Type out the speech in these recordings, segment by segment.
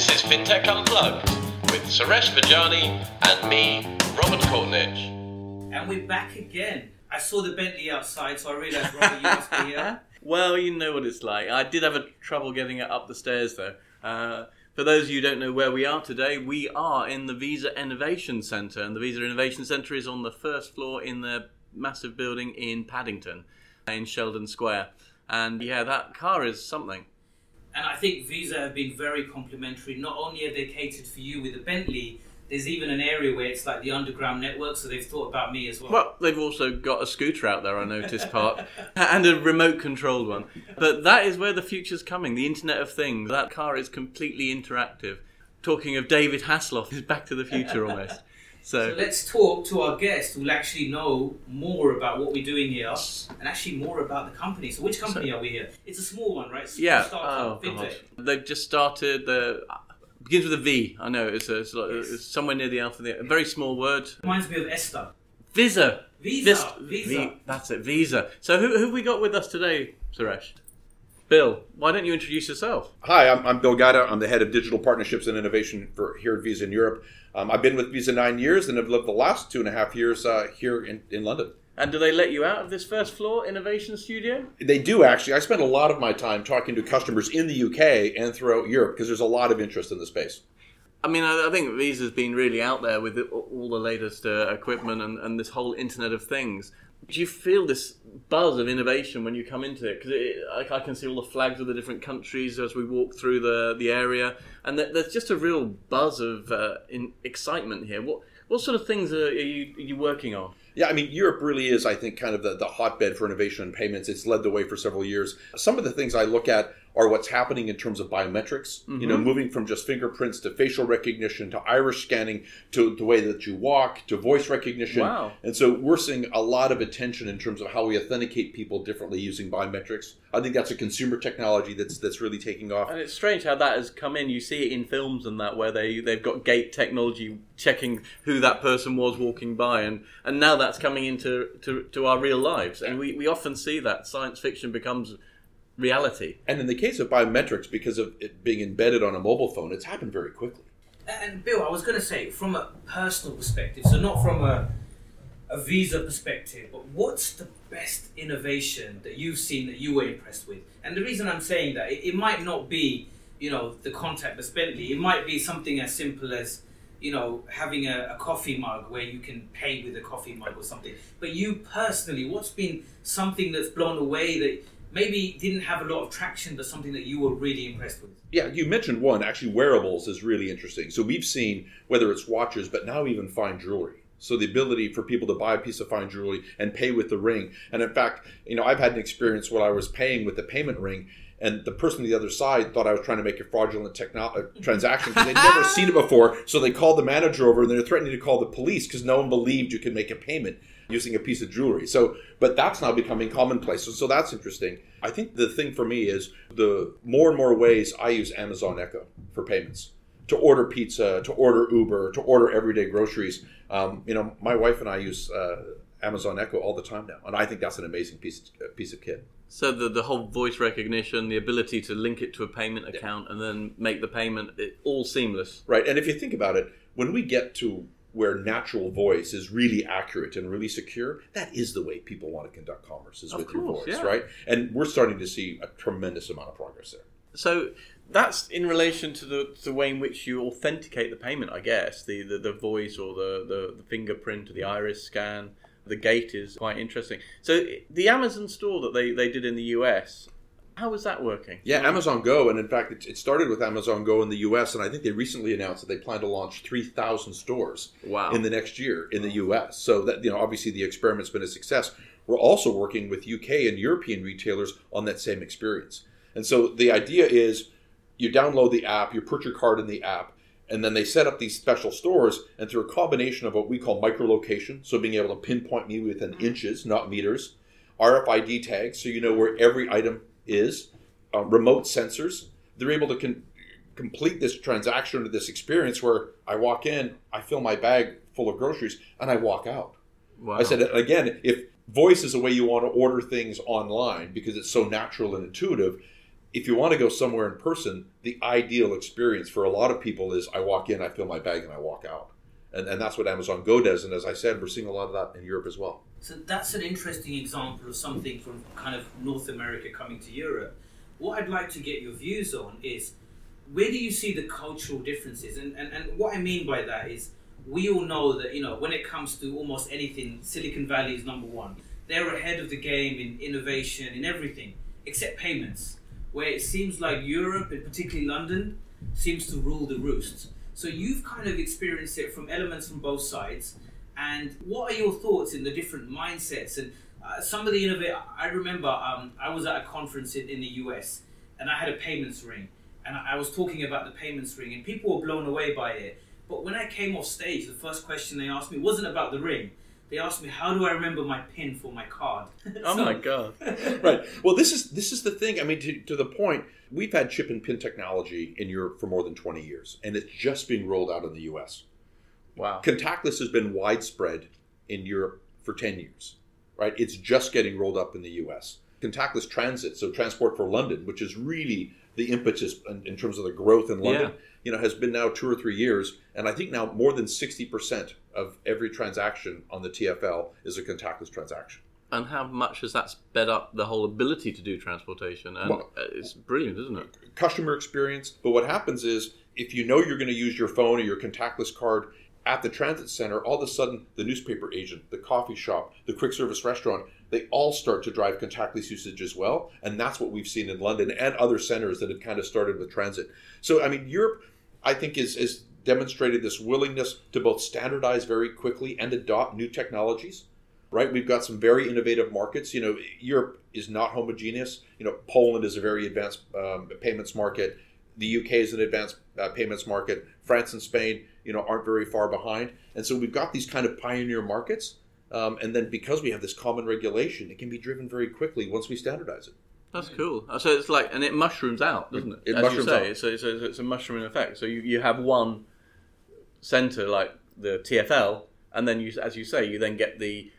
This is FinTech Unplugged with Suresh Vagjiani and me, Robert Courtneidge. And we're back again. I saw the Bentley outside, so I realised, Robert, you must be here. Well, you know what it's like. I did have a trouble getting it up the stairs, though. Uh, for those of you who don't know where we are today, we are in the Visa Innovation Centre, and the Visa Innovation Centre is on the first floor in the massive building in Paddington, in Sheldon Square. And yeah, that car is something. And I think Visa have been very complimentary. Not only have they catered for you with the Bentley, there's even an area where it's like the underground network, so they've thought about me as well. Well, they've also got a scooter out there, I noticed, Park, and a remote controlled one. But that is where the future's coming the Internet of Things. That car is completely interactive. Talking of David Hasselhoff, is Back to the Future almost. So, So, let's talk to our guest who'll actually know more about what we're doing here and actually more about the company. So, which company are we here? It's a small one, right? Yeah. startup, Oh. They've just started. The begins with a V. I know it's, a, it's, like, Yes. it's somewhere near the alphabet. A very small word. Reminds me of Esther. Visa. Visa. Vis- Visa. V- that's it. Visa. So who, who have we got with us today, Suresh? Bill. Why don't you introduce yourself? Hi, I'm, I'm Bill Gajda. I'm the head of digital partnerships and innovation for here at Visa in Europe. Um, I've been with Visa nine years and have lived the last two and a half years uh, here in, in London. And do they let you out of this first floor innovation studio? They do actually. I spend a lot of my time talking to customers in the UK and throughout Europe because there's a lot of interest in the space. I mean, I, I think Visa's been really out there with all the latest uh, equipment and, and this whole Internet of Things. Do you feel this buzz of innovation when you come into it? Because I, I can see all the flags of the different countries as we walk through the, the area, and there- there's just a real buzz of uh, excitement here. What what sort of things are, are, you, are you working on? Yeah, I mean, Europe really is, I think, kind of the, the hotbed for innovation and payments. It's led the way for several years. Some of the things I look at are what's happening in terms of biometrics, you know, mm-hmm. moving from just fingerprints to facial recognition to iris scanning to the way that you walk to voice recognition. Wow. And so we're seeing a lot of attention in terms of how we authenticate people differently using biometrics. I think that's a consumer technology that's that's really taking off. And it's strange how that has come in. You see it in films and that where they they've got gait technology checking who that person was walking by, and and now that's coming into to, to our real lives. And we, we often see that science fiction becomes reality. And in the case of biometrics, because of it being embedded on a mobile phone, it's happened very quickly. And Bill, I was going to say, from a personal perspective, so not from a, a visa perspective, but what's the best innovation that you've seen that you were impressed with? And the reason I'm saying that, it, it might not be, you know, the contactless Bentley. It might be something as simple as, you know, having a, a coffee mug where you can pay with a coffee mug or something. But you personally, what's been something that's blown away that maybe didn't have a lot of traction, but something that you were really impressed with? Yeah, you mentioned one. Actually, wearables is really interesting. So we've seen whether it's watches, but now even fine jewelry. So the ability for people to buy a piece of fine jewelry and pay with the ring. And in fact, you know, I've had an experience where I was paying with the payment ring, and the person on the other side thought I was trying to make a fraudulent techno- uh, transaction because they'd never seen it before. So they called the manager over, and they're threatening to call the police because no one believed you could make a payment using a piece of jewelry. So, but that's now becoming commonplace. So, so that's interesting. I think the thing for me is the more and more ways I use Amazon Echo for payments to order pizza, to order Uber, to order everyday groceries. Um, you know, my wife and I use uh, Amazon Echo all the time now, and I think that's an amazing piece uh, piece of kit. So the the whole voice recognition, the ability to link it to a payment account and then make the payment, it, all seamless. Right. And if you think about it, when we get to where natural voice is really accurate and really secure, that is the way people want to conduct commerce is Of with your voice, yeah. right? And we're starting to see a tremendous amount of progress there. So that's in relation to the, the way in which you authenticate the payment, I guess. The the, the voice or the, the, the fingerprint or the iris scan. The gate is quite interesting. So the Amazon store that they, they did in the US, how was that working? Yeah, Amazon Go, and in fact, it, it started with Amazon Go in the U.S., and I think they recently announced that they plan to launch 3,000 stores Wow. in the next year in the U.S. So that you know, obviously, the experiment's been a success. We're also working with UK and European retailers on that same experience, and so the idea is you download the app, you put your card in the app, and then they set up these special stores, and through a combination of what we call microlocation, so being able to pinpoint me within inches, not meters, RFID tags, so you know where every item is, uh, remote sensors. They're able to con- complete this transaction or this experience where I walk in, I fill my bag full of groceries, and I walk out. Wow. I said again, if voice is a way you want to order things online because it's so natural and intuitive, if you want to go somewhere in person, the ideal experience for a lot of people is I walk in, I fill my bag, and I walk out. And, and that's what Amazon Go does. And as I said, we're seeing a lot of that in Europe as well. So that's an interesting example of something from kind of North America coming to Europe. What I'd like to get your views on is where do you see the cultural differences? And, and, and what I mean by that is we all know that, you know, when it comes to almost anything, Silicon Valley is number one. They're ahead of the game in innovation, in everything, except payments, where it seems like Europe, and particularly London, seems to rule the roost. So you've kind of experienced it from elements from both sides. And what are your thoughts in the different mindsets and uh, some of the innovate? I remember um, I was at a conference in, in the US and I had a payments ring, and I, I was talking about the payments ring, and people were blown away by it. But when I came off stage, the first question they asked me wasn't about the ring. They asked me, "How do I remember my pin for my card?" Oh my god! right. Well, this is this is the thing. I mean, to, to the point, we've had chip and pin technology in Europe for more than 20 years, and it's just being rolled out in the U.S. Wow. Contactless has been widespread in Europe for 10 years, right? It's just getting rolled up in the US. Contactless transit, so transport for London, which is really the impetus in, in terms of the growth in London, Yeah. you know, has been now two or three years. And I think now more than 60% of every transaction on the TFL is a contactless transaction. And how much has that sped up the whole ability to do transportation? And Well- uh, it's brilliant, isn't it? customer experience. But what happens is if you know you're going to use your phone or your contactless card at the transit center, all of a sudden the newspaper agent, the coffee shop, the quick service restaurant, they all start to drive contactless usage as well. And that's what we've seen in London and other centers that have kind of started with transit. So, I mean, Europe, I think, is, is demonstrated this willingness to both standardize very quickly and adopt new technologies right? We've got some very innovative markets. You know, Europe is not homogeneous. You know, Poland is a very advanced um, payments market. The UK is an advanced uh, payments market. France and Spain, you know, aren't very far behind. And so we've got these kind of pioneer markets. Um, and then because we have this common regulation, it can be driven very quickly once we standardize it. That's cool. Uh, So it's like, and it mushrooms out, doesn't it? It As mushrooms you say, out. It's, a, it's, a, it's a mushrooming effect. So you, you have one center like the TFL, and then you, as you say, you then get the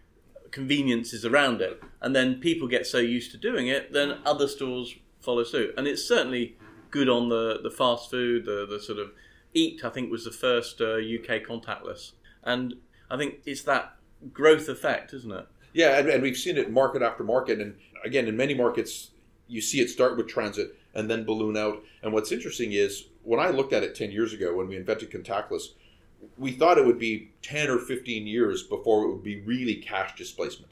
conveniences around it, and then people get so used to doing it, then other stores follow suit. And it's certainly good on the, the fast food, the, the sort of Eat. I think was the first uh, UK contactless, and I think it's that growth effect, isn't it? Yeah, and, and we've seen it market after market, and again, in many markets, you see it start with transit and then balloon out. And what's interesting is when I looked at it ten years ago when we invented contactless, we thought it would be ten or fifteen years before it would be really cash displacement.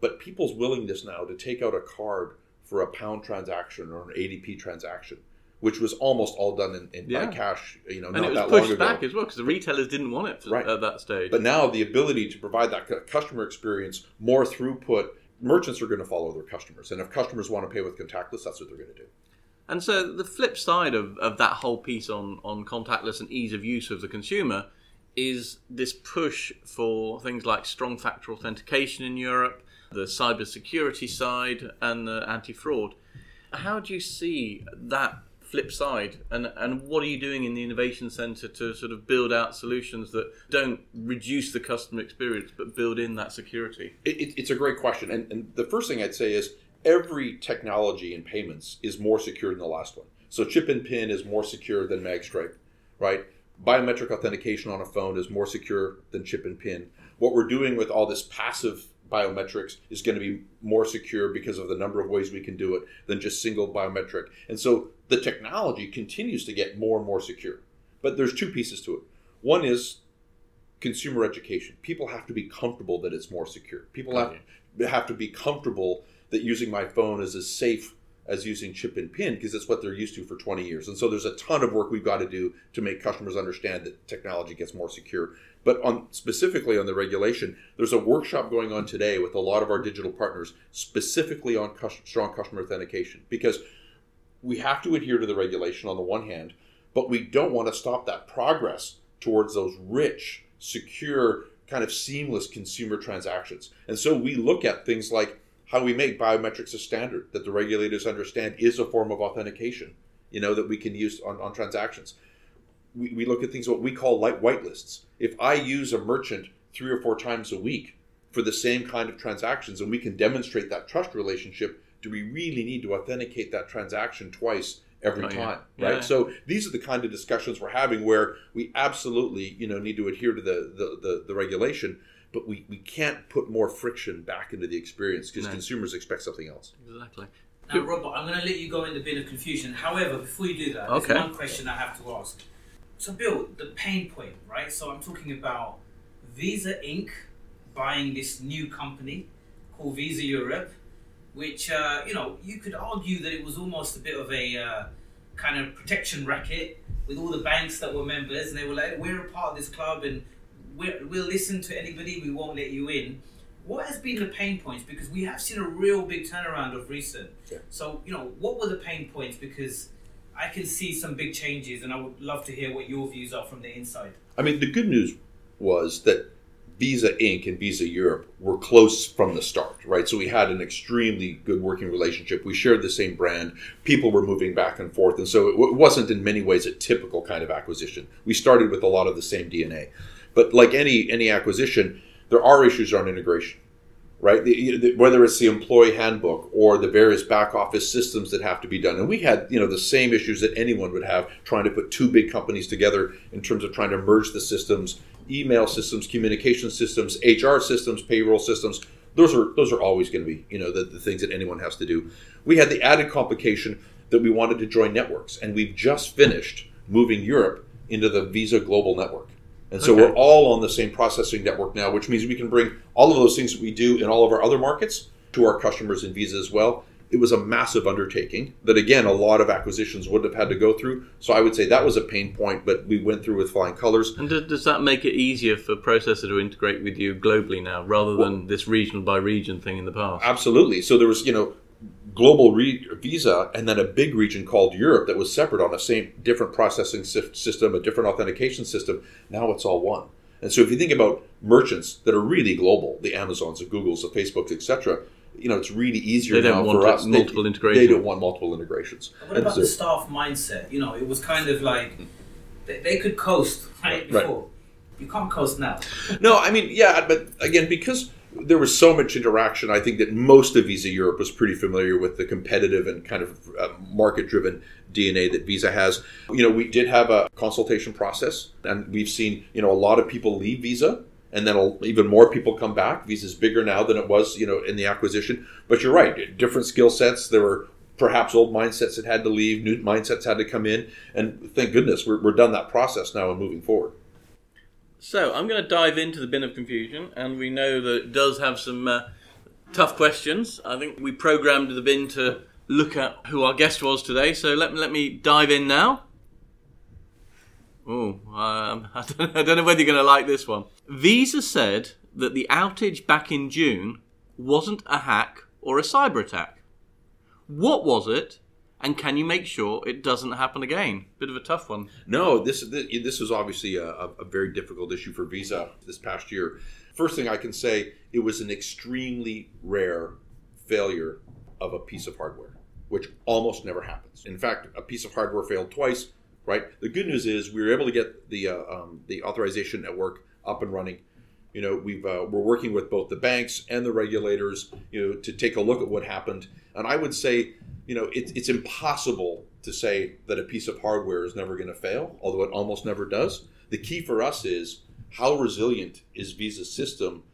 But people's willingness now to take out a card for a pound transaction or an ADP transaction, which was almost all done in, in Yeah. by cash, you know, And not it was that long pushed ago. back as well because the retailers didn't want it Right. at that stage. But now the ability to provide that customer experience, more throughput, merchants are going to follow their customers. And if customers want to pay with contactless, that's what they're going to do. And so the flip side of, of that whole piece on, on contactless and ease of use of the consumer is this push for things like strong factor authentication in Europe, the cybersecurity side, and the anti fraud. How do you see that flip side, and, and what are you doing in the Innovation Centre to sort of build out solutions that don't reduce the customer experience but build in that security? It, it, it's a great question. And, and the first thing I'd say is every technology in payments is more secure than the last one. So chip and pin is more secure than magstripe, right? Biometric authentication on a phone is more secure than chip and pin. What we're doing with all this passive biometrics is going to be more secure because of the number of ways we can do it than just single biometric. And so the technology continues to get more and more secure. But there's two pieces to it. One is consumer education. People have to be comfortable that it's more secure. People have, have to be comfortable that using my phone is as safe as using chip and pin because it's what they're used to for 20 years. And so there's a ton of work we've got to do to make customers understand that technology gets more secure. But on specifically on the regulation, there's a workshop going on today with a lot of our digital partners specifically on strong customer authentication because we have to adhere to the regulation on the one hand, but we don't want to stop that progress towards those rich, secure, kind of seamless consumer transactions. And so we look at things like how we make biometrics a standard that the regulators understand is a form of authentication, you know, that we can use on, on transactions. We, we look at things what we call light whitelists. If I use a merchant three or four times a week for the same kind of transactions and we can demonstrate that trust relationship, do we really need to authenticate that transaction twice every Oh, yeah. time, right? Yeah. So these are the kind of discussions we're having where we absolutely, you know, need to adhere to the the, the, the regulation, but we, we can't put more friction back into the experience because No. consumers expect something else. Exactly. Now, Robert, I'm going to let you go in the bin of confusion. However, before you do that, Okay. there's one question I have to ask. So, Bill, the pain point, right? So, I'm talking about Visa Inc. buying this new company called Visa Europe, which, uh, you know, you could argue that it was almost a bit of a uh, kind of protection racket with all the banks that were members, and they were like, we're a part of this club and we're, we'll listen to anybody, we won't let you in. What has been the pain points? Because we have seen a real big turnaround of recent. Yeah. So, you know, what were the pain points? Because I can see some big changes, and I would love to hear what your views are from the inside. I mean, the good news was that Visa Inc. and Visa Europe were close from the start, right? So we had an extremely good working relationship. We shared the same brand. People were moving back and forth. And so it w- wasn't in many ways a typical kind of acquisition. We started with a lot of the same DNA. But like any any acquisition, there are issues on integration, right? The, the, whether it's the employee handbook or the various back office systems that have to be done. And we had, you know, the same issues that anyone would have trying to put two big companies together in terms of trying to merge the systems, email systems, communication systems, HR systems, payroll systems. Those are those are always going to be, you know, the, the things that anyone has to do. We had the added complication that we wanted to join networks, and we've just finished moving Europe into the Visa Global Network. And so Okay. we're all on the same processing network now, which means we can bring all of those things that we do in all of our other markets to our customers in Visa as well. It was a massive undertaking that, again, a lot of acquisitions would have had to go through. So I would say that was a pain point, but we went through with flying colors. And does that make it easier for Processor to integrate with you globally now, rather than this regional by region thing in the past? Absolutely. So there was, you know, global re- Visa and then a big region called Europe that was separate on a same different processing sy- system, a different authentication system. Now it's all one. And so if you think about merchants that are really global, the Amazons, the Googles, the Facebooks, etc., you know, it's really easier They don't now want for us. multiple they, integration. They don't want multiple integrations. What And about so- the staff mindset? You know, it was kind of like they, they could coast right Right. before. You can't coast now. No, I mean, yeah, but again, because there was so much interaction, I think that most of Visa Europe was pretty familiar with the competitive and kind of uh, market-driven DNA that Visa has. You know, we did have a consultation process, and we've seen you know a lot of people leave Visa. And then even more people come back. Visa's bigger now than it was, you know, in the acquisition. But you're right, different skill sets. There were perhaps old mindsets that had to leave, new mindsets had to come in. And thank goodness we're, we're done that process now and moving forward. So I'm going to dive into the bin of confusion, and we know that it does have some uh, tough questions. I think we programmed the bin to look at who our guest was today. So let me let me dive in now. Oh, um, I, I don't know whether you're going to like this one. Visa said that the outage back in June wasn't a hack or a cyber attack. What was it, and can you make sure it doesn't happen again? Bit of a tough one. No, this this was obviously a, a very difficult issue for Visa this past year. First thing I can say, it was an extremely rare failure of a piece of hardware, which almost never happens. In fact, a piece of hardware failed twice. Right. The good news is we were able to get the uh, um, the authorization network up and running. You know, we've uh, we're working with both the banks and the regulators, you know, to take a look at what happened. And I would say, you know, it, it's impossible to say that a piece of hardware is never going to fail, although it almost never does. The key for us is how resilient is Visa's system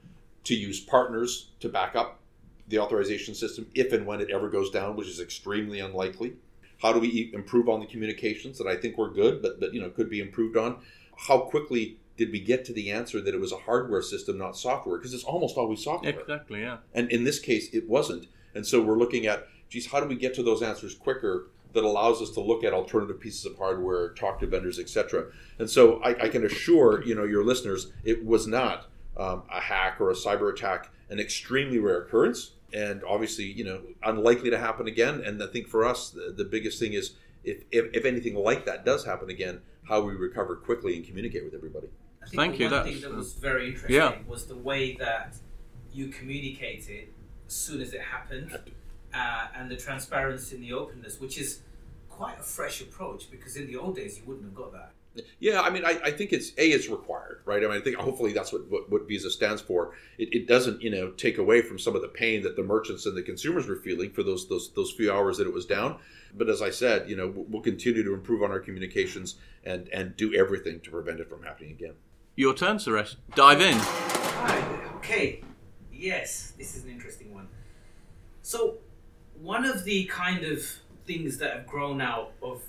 to use partners to back up the authorization system if and when it ever goes down, which is extremely unlikely. How do we improve on the communications that I think we're good, but but you know could be improved on? How quickly did we get to the answer that it was a hardware system, not software? Because it's almost always software. Exactly. Yeah. And in this case, it wasn't. And so we're looking at, geez, how do we get to those answers quicker that allows us to look at alternative pieces of hardware, talk to vendors, etc. And so I, I can assure you know your listeners, it was not um, a hack or a cyber attack, an extremely rare occurrence, and obviously you know unlikely to happen again. And I think for us, the, the biggest thing is if, if if anything like that does happen again, how we recover quickly and communicate with everybody. I think Thank the you, One that's- thing that was very interesting Yeah. was the way that you communicated as soon as it happened, uh, and the transparency and the openness, which is quite a fresh approach because in the old days you wouldn't have got that. Yeah, I mean, I, I think it's a it's required, right? I mean, I think hopefully that's what, what, what Visa stands for. It, it doesn't, you know, take away from some of the pain that the merchants and the consumers were feeling for those those those few hours that it was down. But as I said, you know, we'll continue to improve on our communications and and do everything to prevent it from happening again. Your turn, Suresh. Dive in. Right, okay. Yes, this is an interesting one. So, one of the kind of things that have grown out of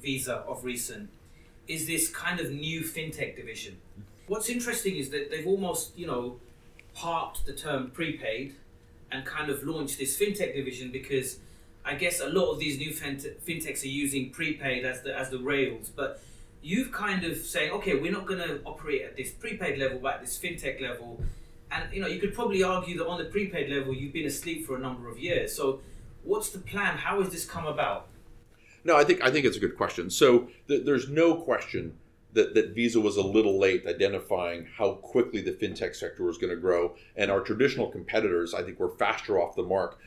Visa of recent is this kind of new fintech division. What's interesting is that they've almost, you know, parked the term prepaid and kind of launched this fintech division because I guess a lot of these new fintechs are using prepaid as the as the rails, but you've kind of saying, okay, we're not going to operate at this prepaid level, but at this fintech level. And you know, you could probably argue that on the prepaid level, you've been asleep for a number of years. So, what's the plan? How has this come about? No, I think I think it's a good question. So th- there's no question that, that Visa was a little late identifying how quickly the fintech sector was going to grow, and our traditional competitors, I think, were faster off the mark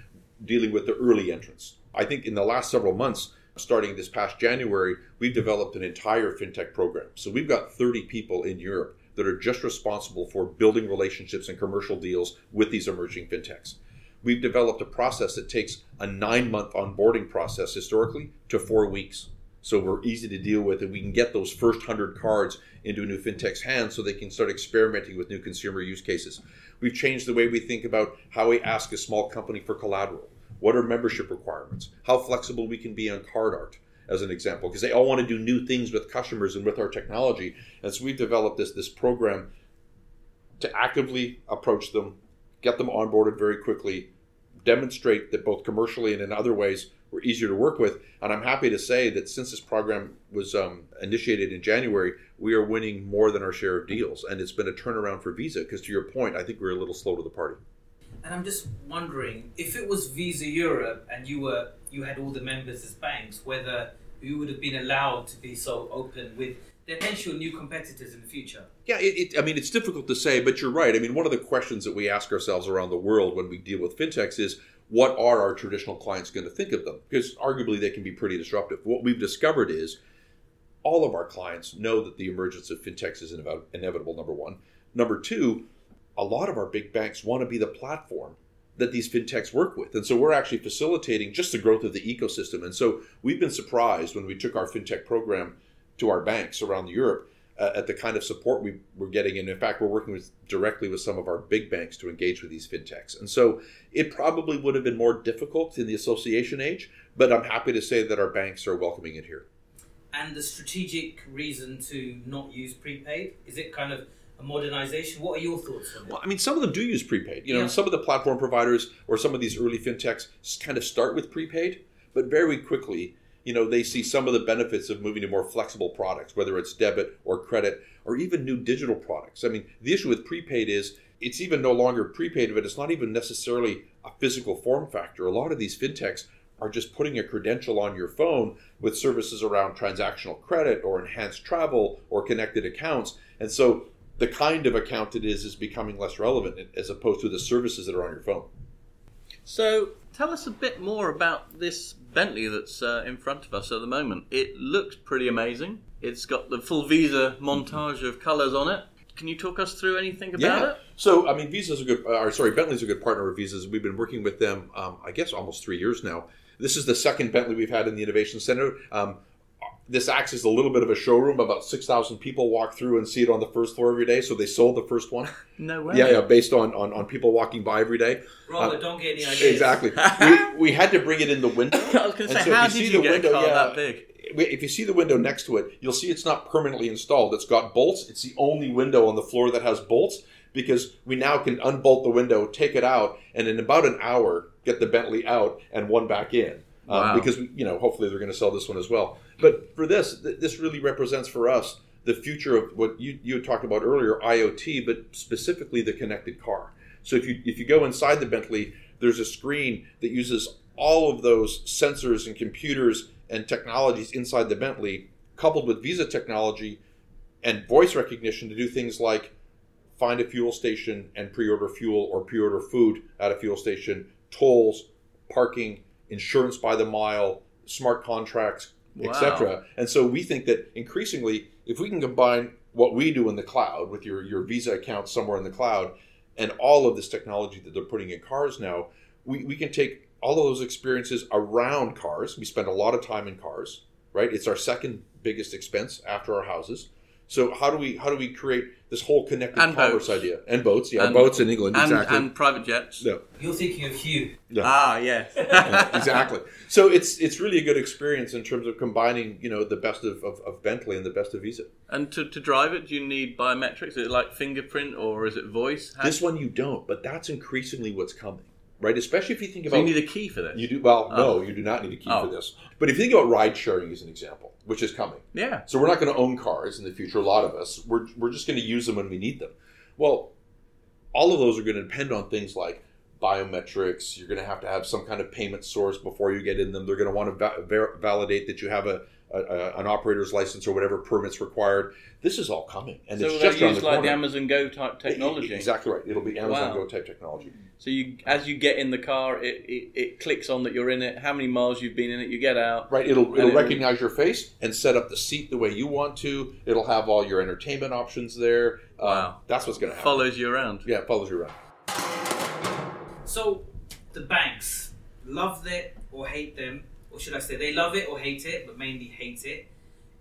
dealing with the early entrants. I think in the last several months, starting this past January, we've developed an entire fintech program. So we've got 30 people in Europe that are just responsible for building relationships and commercial deals with these emerging fintechs. We've developed a process that takes a nine month onboarding process historically to four weeks. So we're easy to deal with, and we can get those first 100 cards into a new fintech's hands so they can start experimenting with new consumer use cases. We've changed the way we think about how we ask a small company for collateral. What are membership requirements? How flexible we can be on card art, as an example, because they all want to do new things with customers and with our technology. And so we've developed this, this program to actively approach them, get them onboarded very quickly, demonstrate that both commercially and in other ways we're easier to work with. And I'm happy to say that since this program was um, initiated in January, we are winning more than our share of deals. And it's been a turnaround for Visa because, to your point, I think we're a little slow to the party. And I'm just wondering if it was Visa Europe and you were you had all the members as banks, whether you would have been allowed to be so open with potential new competitors in the future. Yeah, it, it, I mean, it's difficult to say, but you're right. I mean, one of the questions that we ask ourselves around the world when we deal with fintechs is what are our traditional clients going to think of them? Because arguably they can be pretty disruptive. What we've discovered is all of our clients know that the emergence of fintechs is inevitable, number one. Number two, a lot of our big banks want to be the platform that these fintechs work with. And so we're actually facilitating just the growth of the ecosystem. And so we've been surprised when we took our fintech program to our banks around Europe uh, at the kind of support we were getting. And in fact, we're working with directly with some of our big banks to engage with these fintechs. And so it probably would have been more difficult in the association age, but I'm happy to say that our banks are welcoming it here. And the strategic reason to not use prepaid is it kind of a modernization? What are your thoughts on it? Well, I mean, some of them do use prepaid. You know, Yeah. some of the platform providers or some of these early fintechs kind of start with prepaid, but very quickly, you know, they see some of the benefits of moving to more flexible products, whether it's debit or credit or even new digital products. I mean, the issue with prepaid is it's even no longer prepaid, but it's not even necessarily a physical form factor. A lot of these fintechs are just putting a credential on your phone with services around transactional credit or enhanced travel or connected accounts. And so the kind of account it is is becoming less relevant as opposed to the services that are on your phone. So, tell us a bit more about this Bentley that's uh, in front of us at the moment. It looks pretty amazing. It's got the full Visa montage of colours on it. Can you talk us through anything about it? So, I mean, Visa's a good, uh, or sorry, Bentley's a good partner of Visa's. We've been working with them, um, I guess, almost three years now. This is the second Bentley we've had in the Innovation Center. Um, this acts as a little bit of a showroom. About 6,000 people walk through and see it on the first floor every day. So they sold the first one. No way. Yeah, yeah, based on, on, on people walking by every day. Robert, uh, don't get any ideas. Exactly. we, we had to bring it in the window. I was going to say, so how you did see you the get window, a car yeah. that big? if you see the window next to it, you'll see it's not permanently installed. It's got bolts. It's the only window on the floor that has bolts because we now can unbolt the window, take it out, and in about an hour get the Bentley out and one back in. Um, Wow. because you know, hopefully they're going to sell this one as well. But for this, th- this really represents for us the future of what you you talked about earlier, IoT, but specifically the connected car. So if you if you go inside the Bentley, there's a screen that uses all of those sensors and computers and technologies inside the Bentley, coupled with Visa technology and voice recognition to do things like find a fuel station and pre-order fuel or pre-order food at a fuel station, tolls, parking, insurance by the mile, smart contracts, Wow. etc. And so we think that increasingly, if we can combine what we do in the cloud with your, your Visa account somewhere in the cloud and all of this technology that they're putting in cars now, we, we can take all of those experiences around cars. We spend a lot of time in cars, right? It's our second biggest expense after our houses. So how do we how do we create this whole connected And commerce boats. idea and boats? Yeah, And- boats in England and, exactly. and private jets. Yeah. You're thinking of Hugh. Yeah. Ah, yes. Yeah, exactly. So it's it's really a good experience in terms of combining, you know, the best of, of, of Bentley and the best of Visa. and to, to drive it, do you need biometrics? Is it like fingerprint or is it voice? How- This one you don't, but that's increasingly what's coming, right? Especially if you think so about you need a key for this. you do well. Oh. No, you do not need a key Oh. for this. But if you think about ride sharing as an example, which is coming, yeah. so we're not going to own cars in the future. A lot of us, we're we're just going to use them when we need them. Well, all of those are going to depend on things like biometrics. You're going to have to have some kind of payment source before you get in them. They're going to want to va- ver- validate that you have a, a, a an operator's license or whatever permits required. This is all coming, and so it's will just they around use the like corner. the Amazon Go type technology? Exactly right. It'll be Amazon Wow. Go type technology. So you, as you get in the car, it, it, it clicks on that you're in it, how many miles you've been in it, you get out. Right. It'll it'll it'll- recognize your face and set up the seat the way you want to. It'll have all your entertainment options there. Um, Wow. that's what's going to happen. Follows you around. Yeah, it follows you around. So the banks love it or hate them, or should I say they love it or hate it, but mainly hate it,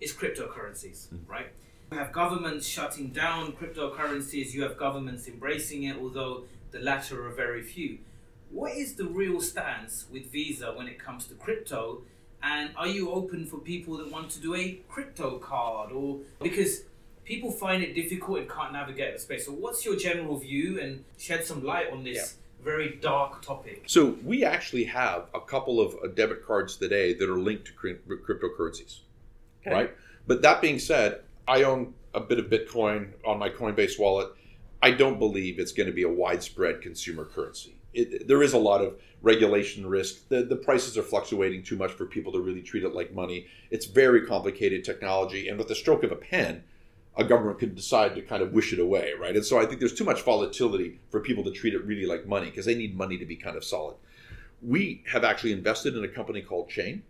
is cryptocurrencies, hmm. right? You have governments shutting down cryptocurrencies, you have governments embracing it, although the latter are very few. What is the real stance with Visa when it comes to crypto? And are you open for people that want to do a crypto card or because people find it difficult and can't navigate the space. So what's your general view and shed some light on this very dark topic? So we actually have a couple of uh, debit cards today that are linked to cryp- cryptocurrencies, Okay. right? But that being said, I own a bit of Bitcoin on my Coinbase wallet. I don't believe it's going to be a widespread consumer currency. It, there is a lot of regulation risk. The, the prices are fluctuating too much for people to really treat it like money. It's very complicated technology, and with the stroke of a pen, a government could decide to kind of wish it away, right? And so I think there's too much volatility for people to treat it really like money because they need money to be kind of solid. We have actually invested in a company called Chain.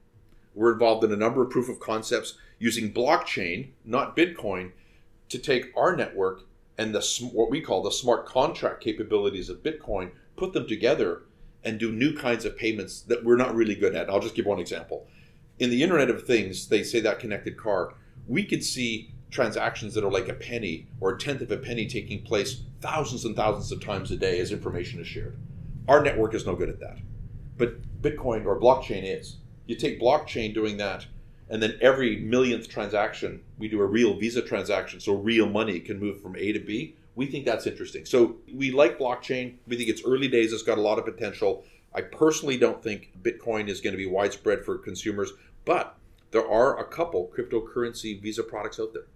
We're involved in a number of proof of concepts using blockchain, not Bitcoin, to take our network and the what we call the smart contract capabilities of Bitcoin, put them together and do new kinds of payments that we're not really good at. I'll just give one example. In the Internet of Things, they say that connected car, we could see transactions that are like a penny or a tenth of a penny taking place thousands and thousands of times a day as information is shared. Our network is no good at that. But Bitcoin or blockchain is. You take blockchain doing that, and then every millionth transaction, we do a real Visa transaction, so real money can move from A to B. We think that's interesting. So we like blockchain. We think it's early days, it's got a lot of potential. I personally don't think Bitcoin is going to be widespread for consumers, but there are a couple cryptocurrency Visa products out there.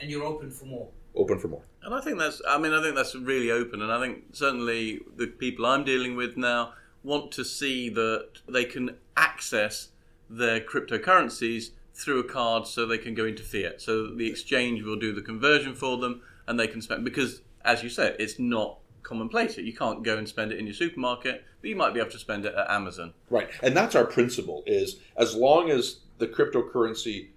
And you're open for more. Open for more. And I think that's, I mean, I think that's really open. And I think certainly the people I'm dealing with now want to see that they can access their cryptocurrencies through a card so they can go into fiat. So the exchange will do the conversion for them and they can spend, because as you said, it's not commonplace. You can't go and spend it in your supermarket, but you might be able to spend it at Amazon. Right. And that's our principle is as long as the cryptocurrency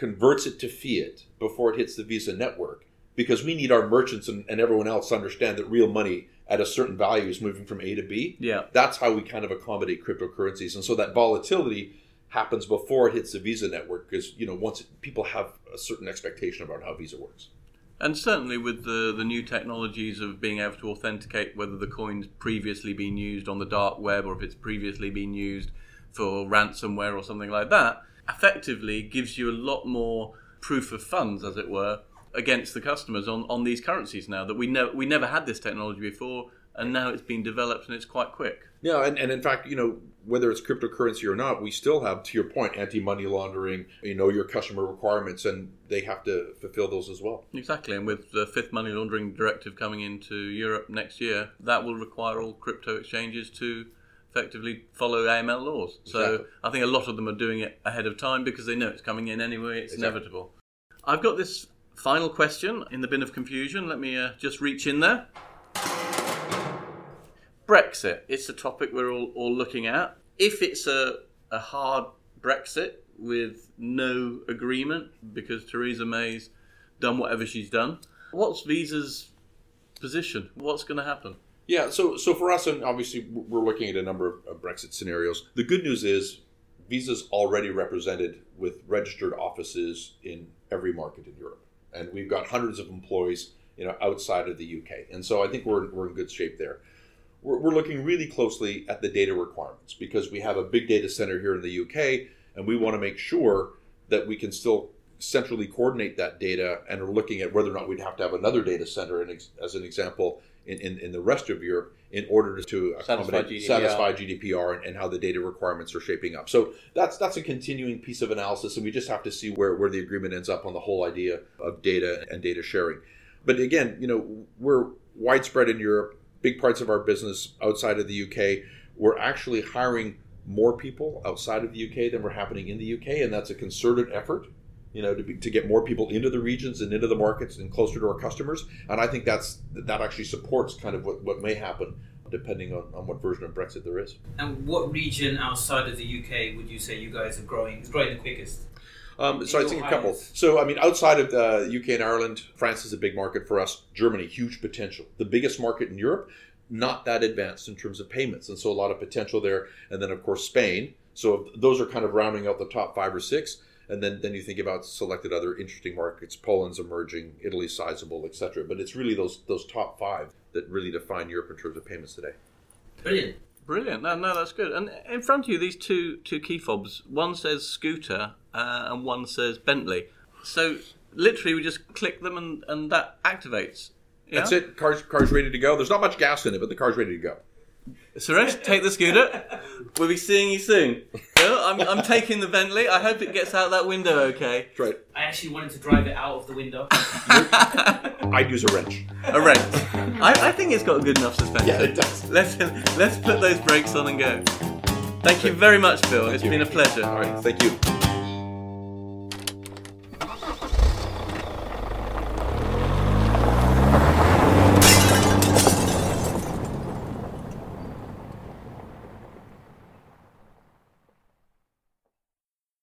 converts it to fiat before it hits the Visa network, because we need our merchants and, and everyone else to understand that real money at a certain value is moving from A to B. Yeah. That's how we kind of accommodate cryptocurrencies. And so that volatility happens before it hits the Visa network because, you know, once it, people have a certain expectation about how Visa works. And certainly with the, the new technologies of being able to authenticate whether the coin's previously been used on the dark web or if it's previously been used for ransomware or something like that, effectively gives you a lot more proof of funds, as it were, against the customers on, on these currencies now that we never we never had this technology before and now it's been developed and it's quite quick. Yeah, and, and in fact, you know, whether it's cryptocurrency or not, we still have, to your point, anti-money laundering, you know, your customer requirements, and they have to fulfill those as well. Exactly, and with the fifth money laundering directive coming into Europe next year, that will require all crypto exchanges to effectively follow AML laws. So Exactly. I think a lot of them are doing it ahead of time because they know it's coming in anyway, it's Exactly. inevitable. I've got this final question in the bin of confusion. Let me uh, just reach in there. Brexit, it's a topic we're all, all looking at. If it's a, a hard Brexit with no agreement because Theresa May's done whatever she's done. What's Visa's position? What's going to happen? Yeah, so so for us, and obviously we're looking at a number of Brexit scenarios. The good news is Visa's already represented with registered offices in every market in Europe, and we've got hundreds of employees, you know, outside of the UK, and so I think we're we're in good shape there. We're, we're looking really closely at the data requirements because we have a big data center here in the UK, and we want to make sure that we can still centrally coordinate that data and are looking at whether or not we'd have to have another data center, and as an example, in, in, in, the rest of Europe in order to accommodate satisfy GDPR, satisfy GDPR and, and, how the data requirements are shaping up. So that's that's a continuing piece of analysis, and we just have to see where, where the agreement ends up on the whole idea of data and data sharing. But again, you know, we're widespread in Europe, big parts of our business outside of the UK. We're actually hiring more people outside of the UK than we're happening in the UK, and that's a concerted effort you know, to, be, to get more people into the regions and into the markets and closer to our customers. And I think that's that actually supports kind of what, what may happen depending on, on what version of Brexit there is. And what region outside of the UK would you say you guys are growing? Is growing the quickest? Um, so I think a couple. So I mean, outside of the UK and Ireland, France is a big market for us. Germany, huge potential. The biggest market in Europe, not that advanced in terms of payments, and so a lot of potential there. And then of course Spain. So those are kind of rounding out the top five or six and then then you think about selected other interesting markets. Poland's emerging, Italy's sizable, etc. But it's really those those top five that really define Europe in terms of payments today. Brilliant. Brilliant. No, no, that's good. And in front of you, these two two key fobs. One says scooter, uh, and one says Bentley. So literally, we just click them, and, and that activates. Yeah? That's it. Car's car's ready to go. There's not much gas in it, but the car's ready to go. Suresh, take the scooter. We'll be seeing you soon. I'm, I'm taking the Bentley. I hope it gets out that window okay. That's right. I actually wanted to drive it out of the window. I'd use a wrench. A wrench. I, I think it's got a good enough suspension. Yeah, it does. Let's, let's put those brakes on and go. Thank you very much, Bill. Thank it's you. been a pleasure. All right, thank you.